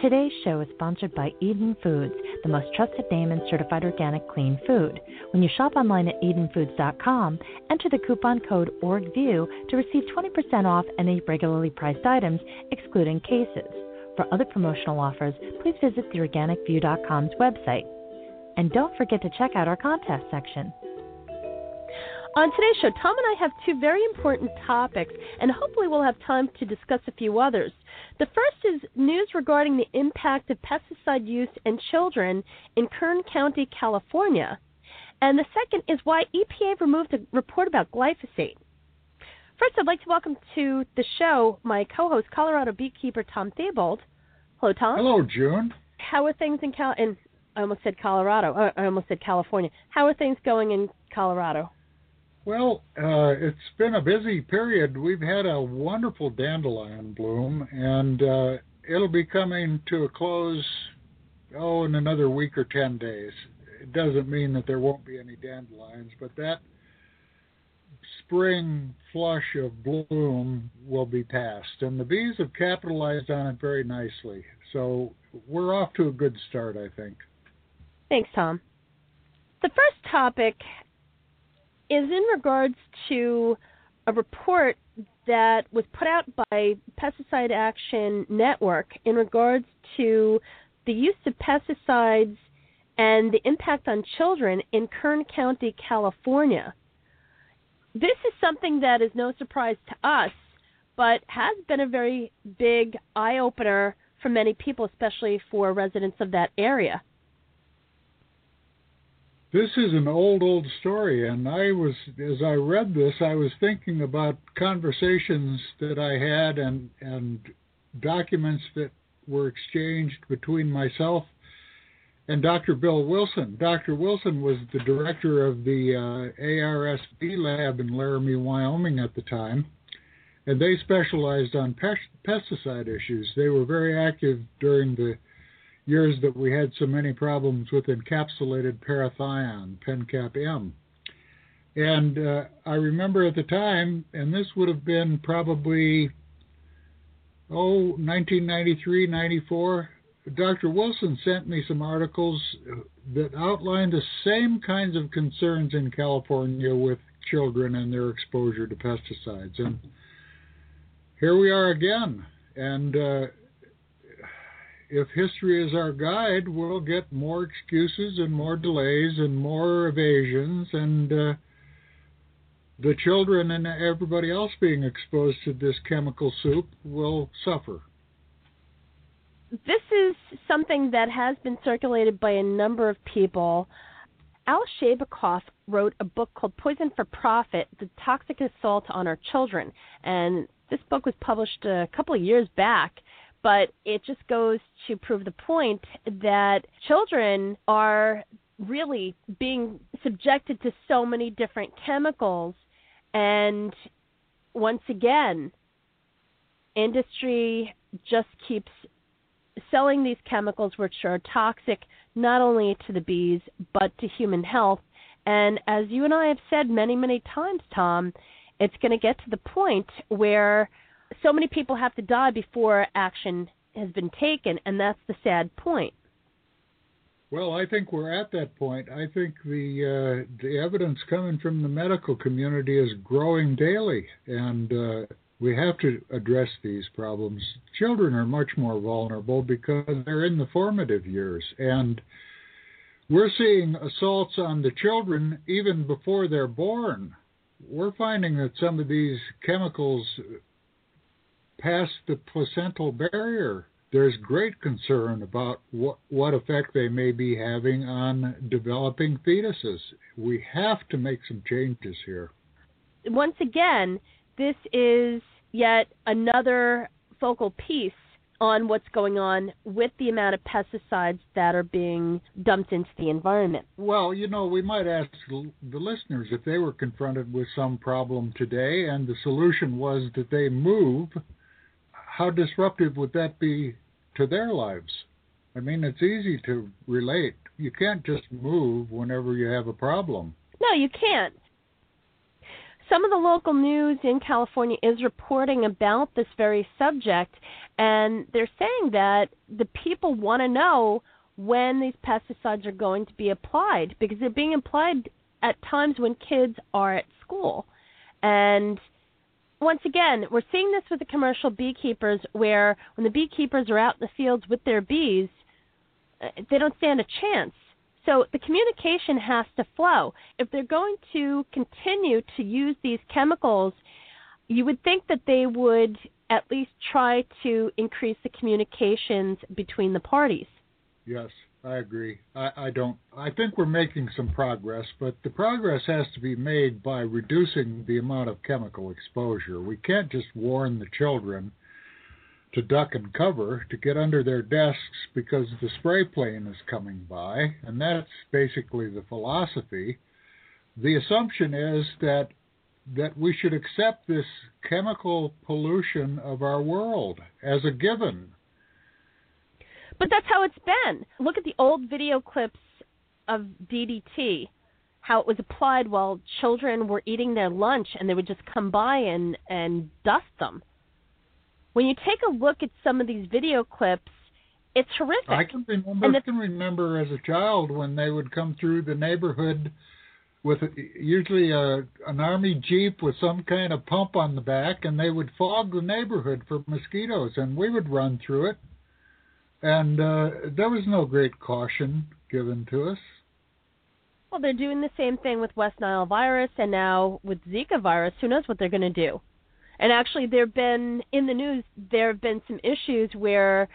Today's show is sponsored by Eden Foods, the most trusted name in certified organic clean food. When you shop online at EdenFoods.com, enter the coupon code ORGVIEW to receive 20% off any regularly priced items, excluding cases. For other promotional offers, please visit theorganicview.com's website. And don't forget to check out our contest section. On today's show, Tom and I have two very important topics, and hopefully we'll have time to discuss a few others. The first is news regarding the impact of pesticide use in children in Kern County, California. And the second is why EPA removed a report about glyphosate. First, I'd like to welcome to the show my co host, Colorado beekeeper Tom Theobald. Hello, Tom. Hello, June. How are things in Cal? In, I almost said Colorado. Uh, I almost said California. How are things going in Colorado? Well, uh, it's been a busy period. We've had a wonderful dandelion bloom, and uh, it'll be coming to a close, oh, in another week or 10 days. It doesn't mean that there won't be any dandelions, but that spring flush of bloom will be past, and the bees have capitalized on it very nicely. So we're off to a good start, I think. Thanks, Tom. The first topic is in regards to a report that was put out by Pesticide Action Network in regards to the use of pesticides and the impact on children in Kern County, California. This is something that is no surprise to us, but has been a very big eye opener for many people, especially for residents of that area. This is an old, old story, and I was, as I read this, I was thinking about conversations that I had and and documents that were exchanged between myself and Dr. Bill Wilson. Dr. Wilson was the director of the uh, ARSB lab in Laramie, Wyoming at the time, and they specialized on pesticide issues. They were very active during the years that we had so many problems with encapsulated parathion, Penncap M. And uh, I remember at the time, and this would have been probably, oh, 1993, 94, Dr. Wilson sent me some articles that outlined the same kinds of concerns in California with children and their exposure to pesticides. And here we are again. And uh, if history is our guide, we'll get more excuses and more delays and more evasions, and uh, the children and everybody else being exposed to this chemical soup will suffer. This is something that has been circulated by a number of people. Al Shabecoff wrote a book called Poison for Profit The Toxic Assault on Our Children. And this book was published a couple of years back but it just goes to prove the point that children are really being subjected to so many different chemicals. And once again industry just keeps selling these chemicals which are toxic not only to the bees but to human health. And as you and I have said many many times Tom it's going to get to the point where so many people have to die before action has been taken, and that's the sad point. Well, I think we're at that point. I think the uh, the evidence coming from the medical community is growing daily, and uh, we have to address these problems. Children are much more vulnerable because they're in the formative years, and we're seeing assaults on the children even before they're born. We're finding that some of these chemicals past the placental barrier, there's great concern about what, what effect they may be having on developing fetuses. We have to make some changes here. Once again, this is yet another focal piece on what's going on with the amount of pesticides that are being dumped into the environment. Well, you know, we might ask the listeners if they were confronted with some problem today and the solution was that they move, how disruptive would that be to their lives? I mean, it's easy to relate. You can't just move whenever you have a problem. No, you can't some of the local news in California is reporting about this very subject, and they're saying that the people want to know when these pesticides are going to be applied because they're being applied at times when kids are at school. And once again, we're seeing this with the commercial beekeepers where when the beekeepers are out in the fields with their bees, uh, they don't stand a chance so the communication has to flow. If they're going to continue to use these chemicals, you would think that they would at least try to increase the communications between the parties. Yes, I agree. I, I don't. I think we're making some progress, but the progress has to be made by reducing the amount of chemical exposure. We can't just warn the children to duck and cover to get under their desks because the spray plane is coming by, and that's basically the philosophy. The assumption is that that we should accept this chemical pollution of our world as a given. But that's how it's been. Look at the old video clips of DDT, how it was applied while children were eating their lunch and they would just come by and, and dust them when you take a look at some of these video clips, it's horrific. I can remember. I can remember as a child when they would come through the neighborhood with usually a, an army jeep with some kind of pump on the back, and they would fog the neighborhood for mosquitoes, and we would run through it, and uh, there was no great caution given to us. Well, they're doing the same thing with West Nile virus, and now with Zika virus. Who knows what they're going to do? And actually, there have been in the news there have been some issues where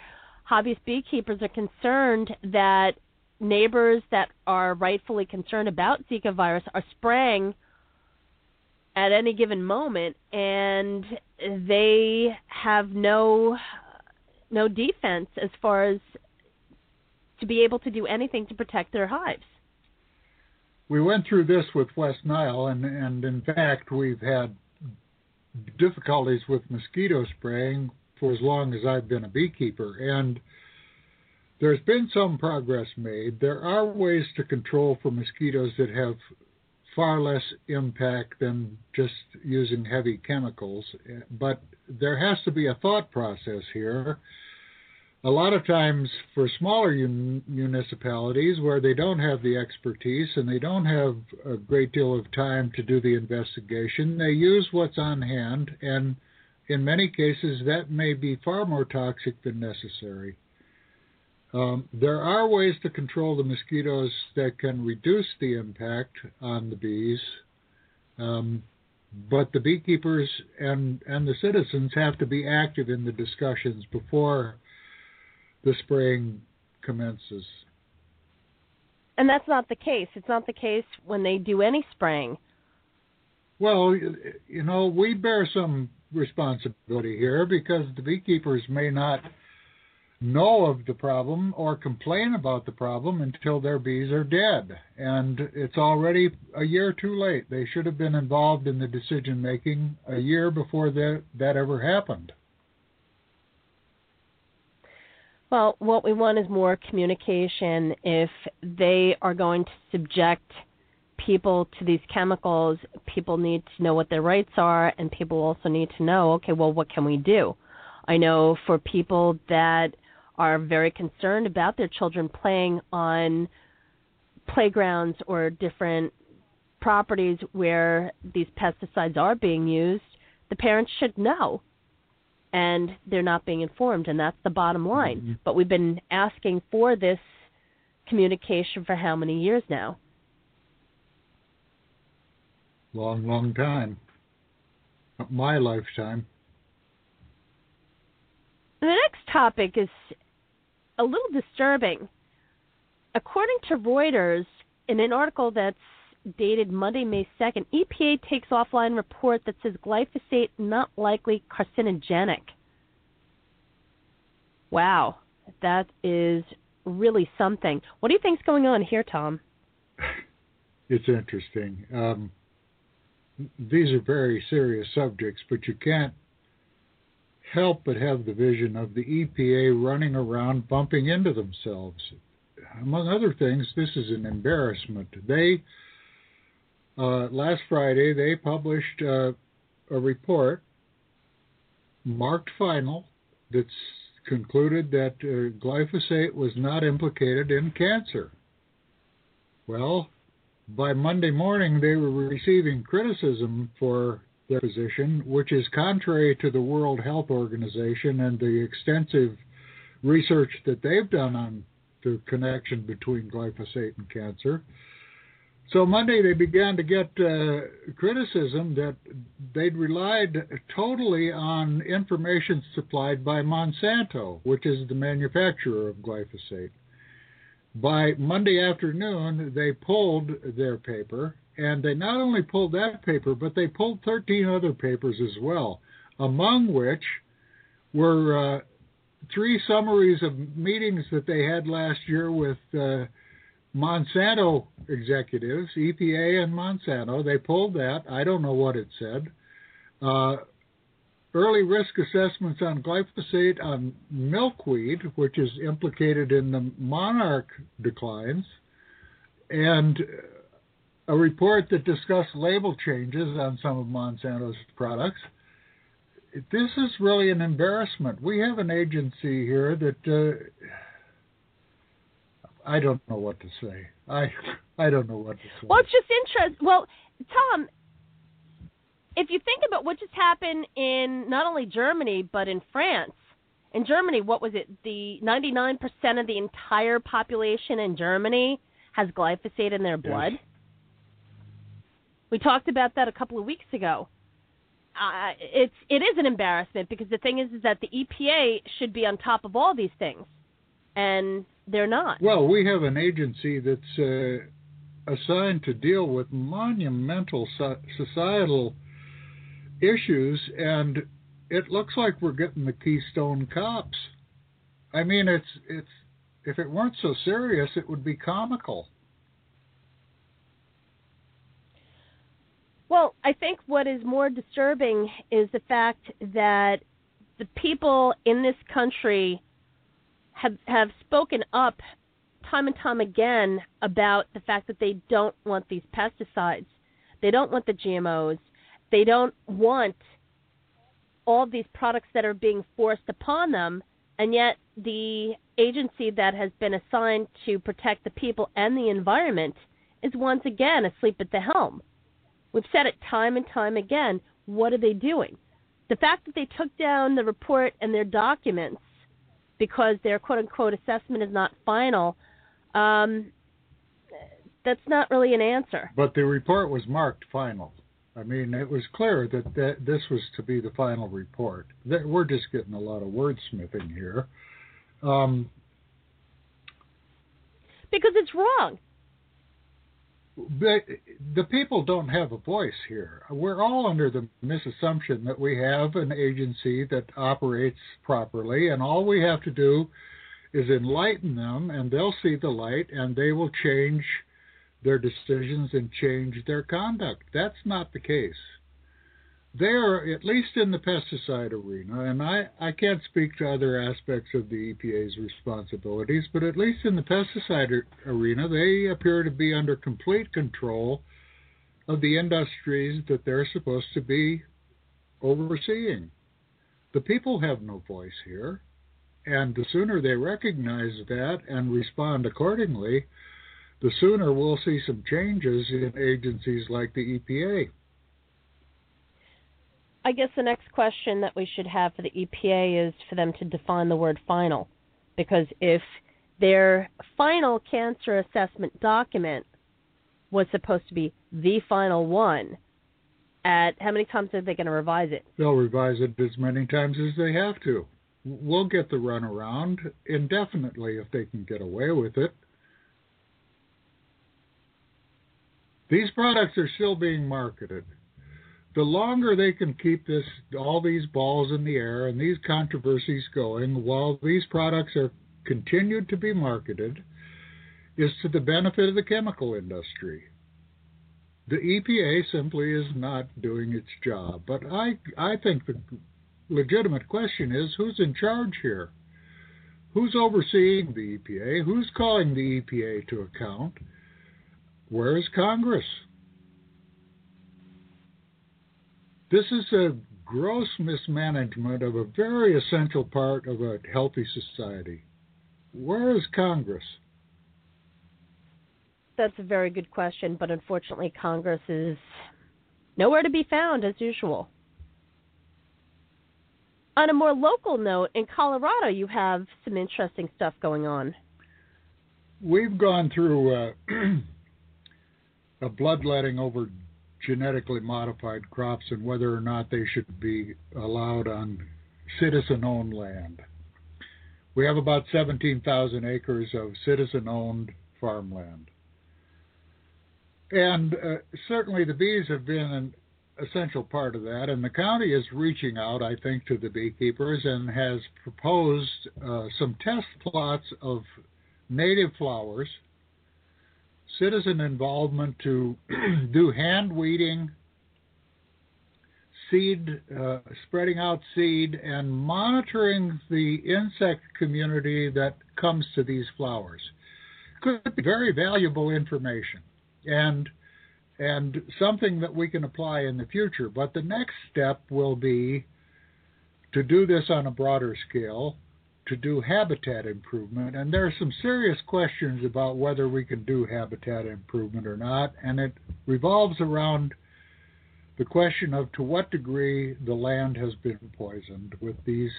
hobbyist beekeepers are concerned that neighbors that are rightfully concerned about Zika virus are spraying at any given moment, and they have no no defense as far as to be able to do anything to protect their hives. We went through this with West Nile, and, and in fact, we've had difficulties with mosquito spraying for as long as I've been a beekeeper. And there's been some progress made. There are ways to control for mosquitoes that have far less impact than just using heavy chemicals. But there has to be a thought process here a lot of times for smaller un- municipalities where they don't have the expertise and they don't have a great deal of time to do the investigation, they use what's on hand, and in many cases, that may be far more toxic than necessary. Um, there are ways to control the mosquitoes that can reduce the impact on the bees, um, but the beekeepers and, and the citizens have to be active in the discussions before the spraying commences. And that's not the case. It's not the case when they do any spraying. Well, you know, we bear some responsibility here because the beekeepers may not know of the problem or complain about the problem until their bees are dead. And it's already a year too late. They should have been involved in the decision making a year before that, that ever happened. Well, what we want is more communication. If they are going to subject people to these chemicals, people need to know what their rights are, and people also need to know, okay, well, what can we do? I know for people that are very concerned about their children playing on playgrounds or different properties where these pesticides are being used, the parents should know and they're not being informed, and that's the bottom line. Mm-hmm. But we've been asking for this communication for how many years now? Long, long time. My lifetime. The next topic is a little disturbing. According to Reuters, in an article that's dated Monday, May 2nd, EPA takes offline report that says glyphosate not likely carcinogenic. Wow, that is really something. What do you think's going on here, Tom? It's interesting. Um, these are very serious subjects, but you can't help but have the vision of the EPA running around bumping into themselves. Among other things, this is an embarrassment. They uh, last Friday they published uh, a report marked final that's concluded that uh, glyphosate was not implicated in cancer. Well, by Monday morning, they were receiving criticism for their position, which is contrary to the World Health Organization and the extensive research that they've done on the connection between glyphosate and cancer. So Monday they began to get uh, criticism that they'd relied totally on information supplied by Monsanto, which is the manufacturer of glyphosate. By Monday afternoon, they pulled their paper, and they not only pulled that paper, but they pulled 13 other papers as well, among which were uh, three summaries of meetings that they had last year with. Uh, Monsanto executives, EPA and Monsanto, they pulled that. I don't know what it said. Uh, early risk assessments on glyphosate on milkweed, which is implicated in the monarch declines, and a report that discussed label changes on some of Monsanto's products. This is really an embarrassment. We have an agency here that. Uh, I don't know what to say. I I don't know what to say. Well, it's just interesting. Well, Tom, if you think about what just happened in not only Germany but in France. In Germany, what was it? The 99% of the entire population in Germany has glyphosate in their blood. Yes. We talked about that a couple of weeks ago. Uh, it's it is an embarrassment because the thing is is that the EPA should be on top of all these things, and they're not. Well, we have an agency that's uh, assigned to deal with monumental so- societal issues, and it looks like we're getting the Keystone Cops. I mean, it's it's if it weren't so serious, it would be comical. Well, I think what is more disturbing is the fact that the people in this country have have spoken up time and time again about the fact that they don't want these pesticides. They don't want the GMOs. They don't want all these products that are being forced upon them, and yet the agency that has been assigned to protect the people and the environment is once again asleep at the helm. We've said it time and time again. What are they doing? The fact that they took down the report and their documents because their quote unquote assessment is not final, um, that's not really an answer. But the report was marked final. I mean, it was clear that, that this was to be the final report. We're just getting a lot of wordsmithing here. Um, because it's wrong the, the people don't have a voice here. We're all under the misassumption that we have an agency that operates properly, and all we have to do is enlighten them, and they'll see the light, and they will change their decisions and change their conduct. That's not the case there, at least in the pesticide arena, and I, I can't speak to other aspects of the EPA's responsibilities, but at least in the pesticide arena, they appear to be under complete control of the industries that they're supposed to be overseeing. The people have no voice here, and the sooner they recognize that and respond accordingly, the sooner we'll see some changes in agencies like the EPA. I guess the next question that we should have for the EPA is for them to define the word final. Because if their final cancer assessment document was supposed to be the final one, at how many times are they going to revise it? They'll revise it as many times as they have to. We'll get the runaround indefinitely if they can get away with it. These products are still being marketed the longer they can keep this all these balls in the air and these controversies going while these products are continued to be marketed is to the benefit of the chemical industry. The EPA simply is not doing its job. But I I think the legitimate question is who's in charge here? Who's overseeing the EPA? Who's calling the EPA to account? Where is Congress? This is a gross mismanagement of a very essential part of a healthy society. Where is Congress? That's a very good question, but unfortunately, Congress is nowhere to be found as usual. On a more local note, in Colorado, you have some interesting stuff going on. We've gone through uh, a bloodletting over genetically modified crops and whether or not they should be allowed on citizen owned land. We have about 17,000 acres of citizen owned farmland. And uh, certainly the bees have been an essential part of that. And the county is reaching out, I think, to the beekeepers and has proposed uh, some test plots of native flowers, citizen involvement to do hand weeding, seed, uh, spreading out seed, and monitoring the insect community that comes to these flowers. Could be very valuable information. And and something that we can apply in the future. But the next step will be to do this on a broader scale, to do habitat improvement. And there are some serious questions about whether we can do habitat improvement or not. And it revolves around the question of to what degree the land has been poisoned with these,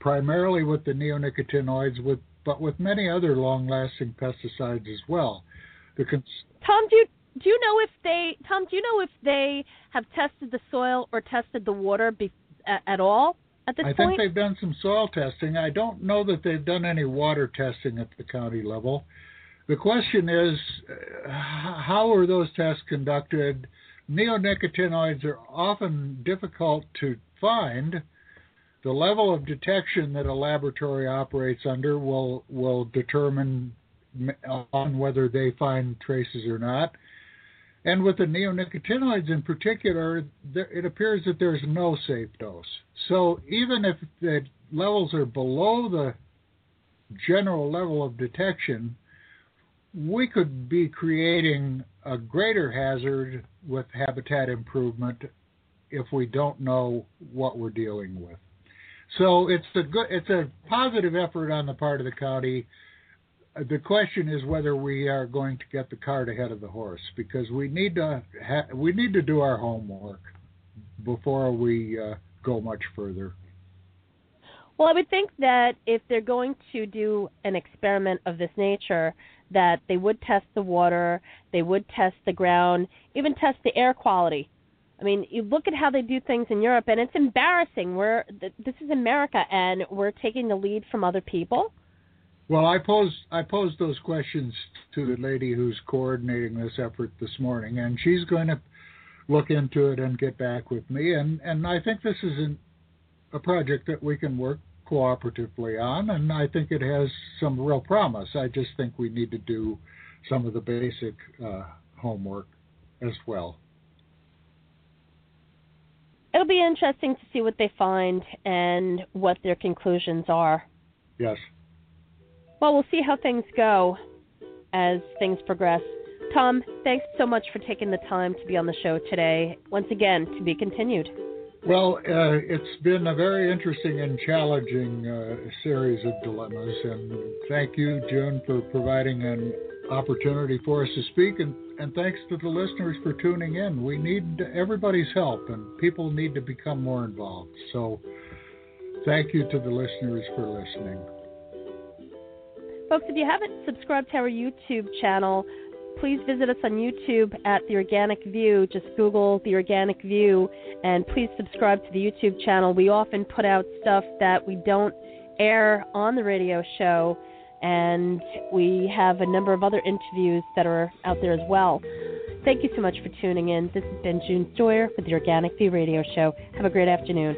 primarily with the neonicotinoids, with, but with many other long lasting pesticides as well. Cons- Tom, do you do you know if they Tom? Do you know if they have tested the soil or tested the water be, at all at this I point? Think they've done some soil testing. I don't know that they've done any water testing at the county level. The question is, uh, how are those tests conducted? Neonicotinoids are often difficult to find. The level of detection that a laboratory operates under will will determine on whether they find traces or not. And with the neonicotinoids in particular, there, it appears that there's no safe dose. So even if the levels are below the general level of detection, we could be creating a greater hazard with habitat improvement if we don't know what we're dealing with. So it's a good, it's a positive effort on the part of the county the question is whether we are going to get the cart ahead of the horse because we need to ha- we need to do our homework before we uh, go much further. Well, I would think that if they're going to do an experiment of this nature, that they would test the water, they would test the ground, even test the air quality. I mean, you look at how they do things in Europe, and it's embarrassing. We're this is America, and we're taking the lead from other people. Well, I posed I posed those questions to the lady who's coordinating this effort this morning, and she's going to look into it and get back with me. And and I think this is an, a project that we can work cooperatively on, and I think it has some real promise. I just think we need to do some of the basic uh, homework as well. It'll be interesting to see what they find and what their conclusions are. Yes. Well, we'll see how things go as things progress. Tom, thanks so much for taking the time to be on the show today. Once again, to be continued. Well, uh, it's been a very interesting and challenging uh, series of dilemmas, and thank you, June, for providing an opportunity for us to speak, and, and thanks to the listeners for tuning in. We need everybody's help, and people need to become more involved. So, thank you to the listeners for listening. Folks, if you haven't subscribed to our YouTube channel, please visit us on YouTube at The Organic View. Just Google The Organic View and please subscribe to the YouTube channel. We often put out stuff that we don't air on the radio show, and we have a number of other interviews that are out there as well. Thank you so much for tuning in. This has been June Stoyer with the Organic View Radio Show. Have a great afternoon.